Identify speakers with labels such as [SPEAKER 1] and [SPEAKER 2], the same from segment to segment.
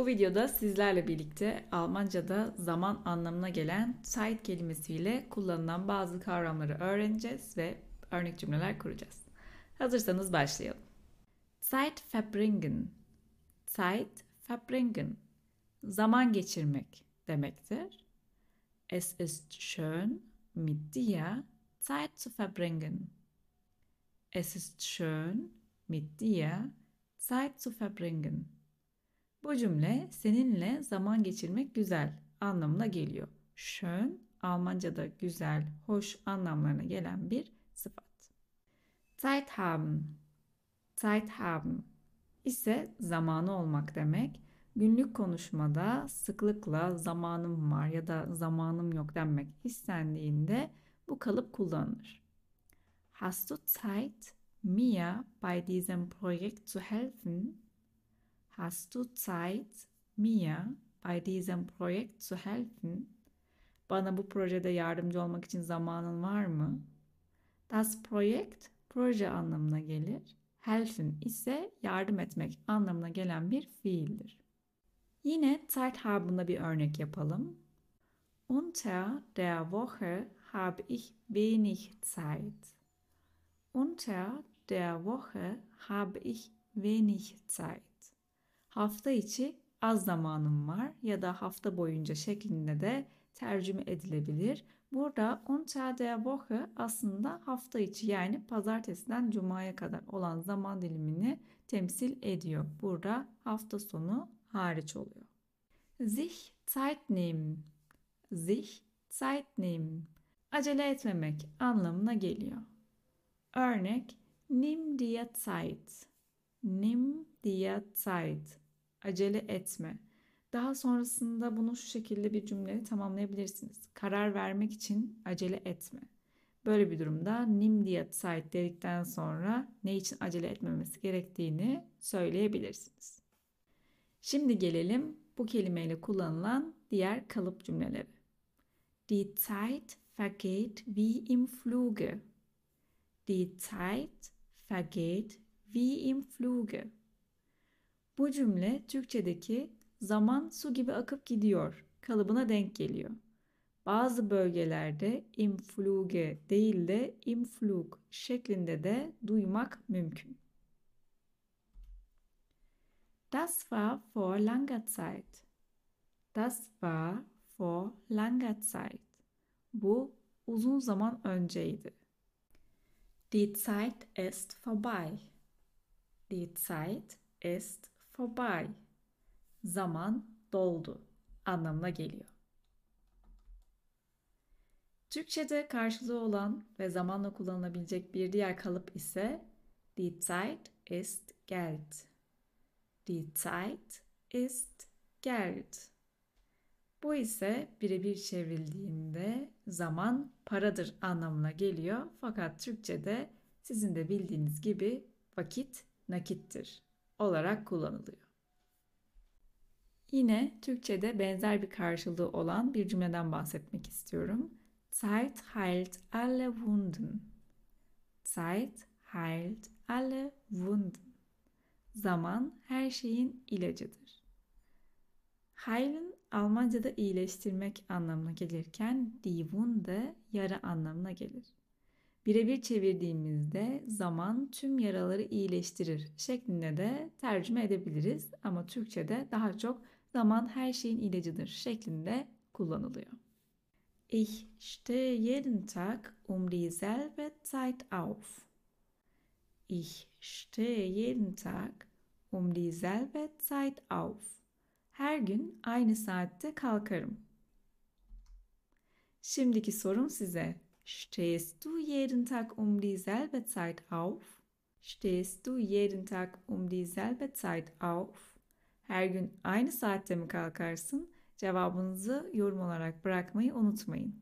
[SPEAKER 1] Bu videoda sizlerle birlikte Almanca'da zaman anlamına gelen Zeit kelimesiyle kullanılan bazı kavramları öğreneceğiz ve örnek cümleler kuracağız. Hazırsanız başlayalım. Zeit verbringen. Zeit verbringen. Zaman geçirmek demektir. Es ist schön mit dir Zeit zu verbringen. Es ist schön mit dir Zeit zu verbringen. Bu cümle seninle zaman geçirmek güzel anlamına geliyor. Schön Almanca'da güzel, hoş anlamlarına gelen bir sıfat. Zeit haben. Zeit haben ise zamanı olmak demek. Günlük konuşmada sıklıkla zamanım var ya da zamanım yok denmek istendiğinde bu kalıp kullanılır. Hast du Zeit, mir bei diesem Projekt zu helfen? Hast du Zeit, mir bei diesem Projekt zu helfen? Bana bu projede yardımcı olmak için zamanın var mı? Das Projekt proje anlamına gelir. Helfen ise yardım etmek anlamına gelen bir fiildir. Yine Zeit habında bir örnek yapalım. Unter der Woche habe ich wenig Zeit. Unter der Woche habe ich wenig Zeit. Hafta içi az zamanım var ya da hafta boyunca şeklinde de tercüme edilebilir. Burada unter der Woche aslında hafta içi yani pazartesiden cumaya kadar olan zaman dilimini temsil ediyor. Burada hafta sonu hariç oluyor. Sich Zeit nehmen. Sich Zeit nehmen. Acele etmemek anlamına geliyor. Örnek Nimm dir Zeit. Nimm dir Zeit. Acele etme. Daha sonrasında bunu şu şekilde bir cümleyle tamamlayabilirsiniz. Karar vermek için acele etme. Böyle bir durumda nimm dir Zeit dedikten sonra ne için acele etmemesi gerektiğini söyleyebilirsiniz. Şimdi gelelim bu kelimeyle kullanılan diğer kalıp cümleleri. Die Zeit vergeht wie im Fluge. Die Zeit vergeht wie im Fluge. Bu cümle Türkçedeki zaman su gibi akıp gidiyor kalıbına denk geliyor. Bazı bölgelerde im Fluge değil de im Flug şeklinde de duymak mümkün. Das war vor langer Zeit. Das war vor langer Zeit. Bu uzun zaman önceydi. Die Zeit ist vorbei. Die Zeit ist vorbei. Zaman doldu anlamına geliyor. Türkçe'de karşılığı olan ve zamanla kullanılabilecek bir diğer kalıp ise Die Zeit ist Geld. Die Zeit ist Geld. Bu ise birebir çevrildiğinde zaman paradır anlamına geliyor. Fakat Türkçe'de sizin de bildiğiniz gibi vakit nakittir olarak kullanılıyor. Yine Türkçe'de benzer bir karşılığı olan bir cümleden bahsetmek istiyorum. Zeit heilt alle Wunden. Zeit heilt alle Wunden. Zaman her şeyin ilacıdır. Heilen Almanca'da iyileştirmek anlamına gelirken die Wunde yara anlamına gelir. Birebir çevirdiğimizde zaman tüm yaraları iyileştirir şeklinde de tercüme edebiliriz ama Türkçe'de daha çok zaman her şeyin ilacıdır şeklinde kullanılıyor. Ich stehe jeden Tag um dieselbe Zeit auf. Ich stehe jeden Tag um dieselbe Zeit auf. Her gün aynı saatte kalkarım. Şimdiki sorum size. Stehst du jeden Tag um dieselbe Zeit auf? Stehst du jeden Tag um dieselbe Zeit auf? Her gün aynı saatte mi kalkarsın? Cevabınızı yorum olarak bırakmayı unutmayın.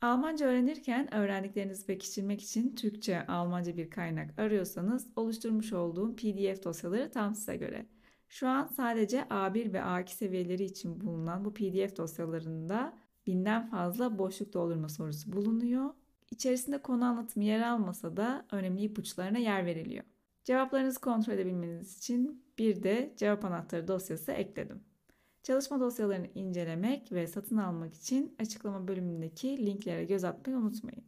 [SPEAKER 1] Almanca öğrenirken öğrendiklerinizi pekiştirmek için Türkçe, Almanca bir kaynak arıyorsanız oluşturmuş olduğum PDF dosyaları tam size göre. Şu an sadece A1 ve A2 seviyeleri için bulunan bu PDF dosyalarında binden fazla boşluk doldurma sorusu bulunuyor. İçerisinde konu anlatımı yer almasa da önemli ipuçlarına yer veriliyor. Cevaplarınızı kontrol edebilmeniz için bir de cevap anahtarı dosyası ekledim. Çalışma dosyalarını incelemek ve satın almak için açıklama bölümündeki linklere göz atmayı unutmayın.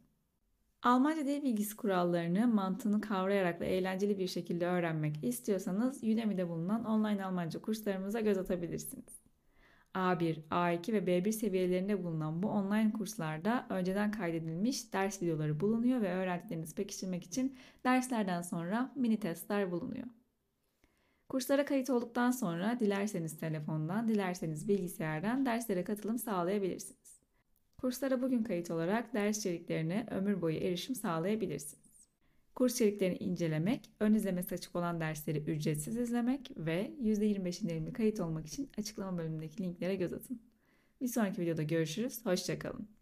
[SPEAKER 1] Almanca dil bilgisi kurallarını mantığını kavrayarak ve eğlenceli bir şekilde öğrenmek istiyorsanız Udemy'de bulunan online Almanca kurslarımıza göz atabilirsiniz. A1, A2 ve B1 seviyelerinde bulunan bu online kurslarda önceden kaydedilmiş ders videoları bulunuyor ve öğrendiklerinizi pekiştirmek için derslerden sonra mini testler bulunuyor. Kurslara kayıt olduktan sonra dilerseniz telefondan, dilerseniz bilgisayardan derslere katılım sağlayabilirsiniz. Kurslara bugün kayıt olarak ders içeriklerine ömür boyu erişim sağlayabilirsiniz. Kurs içeriklerini incelemek, ön izlemesi açık olan dersleri ücretsiz izlemek ve %25 indirimli kayıt olmak için açıklama bölümündeki linklere göz atın. Bir sonraki videoda görüşürüz, hoşçakalın.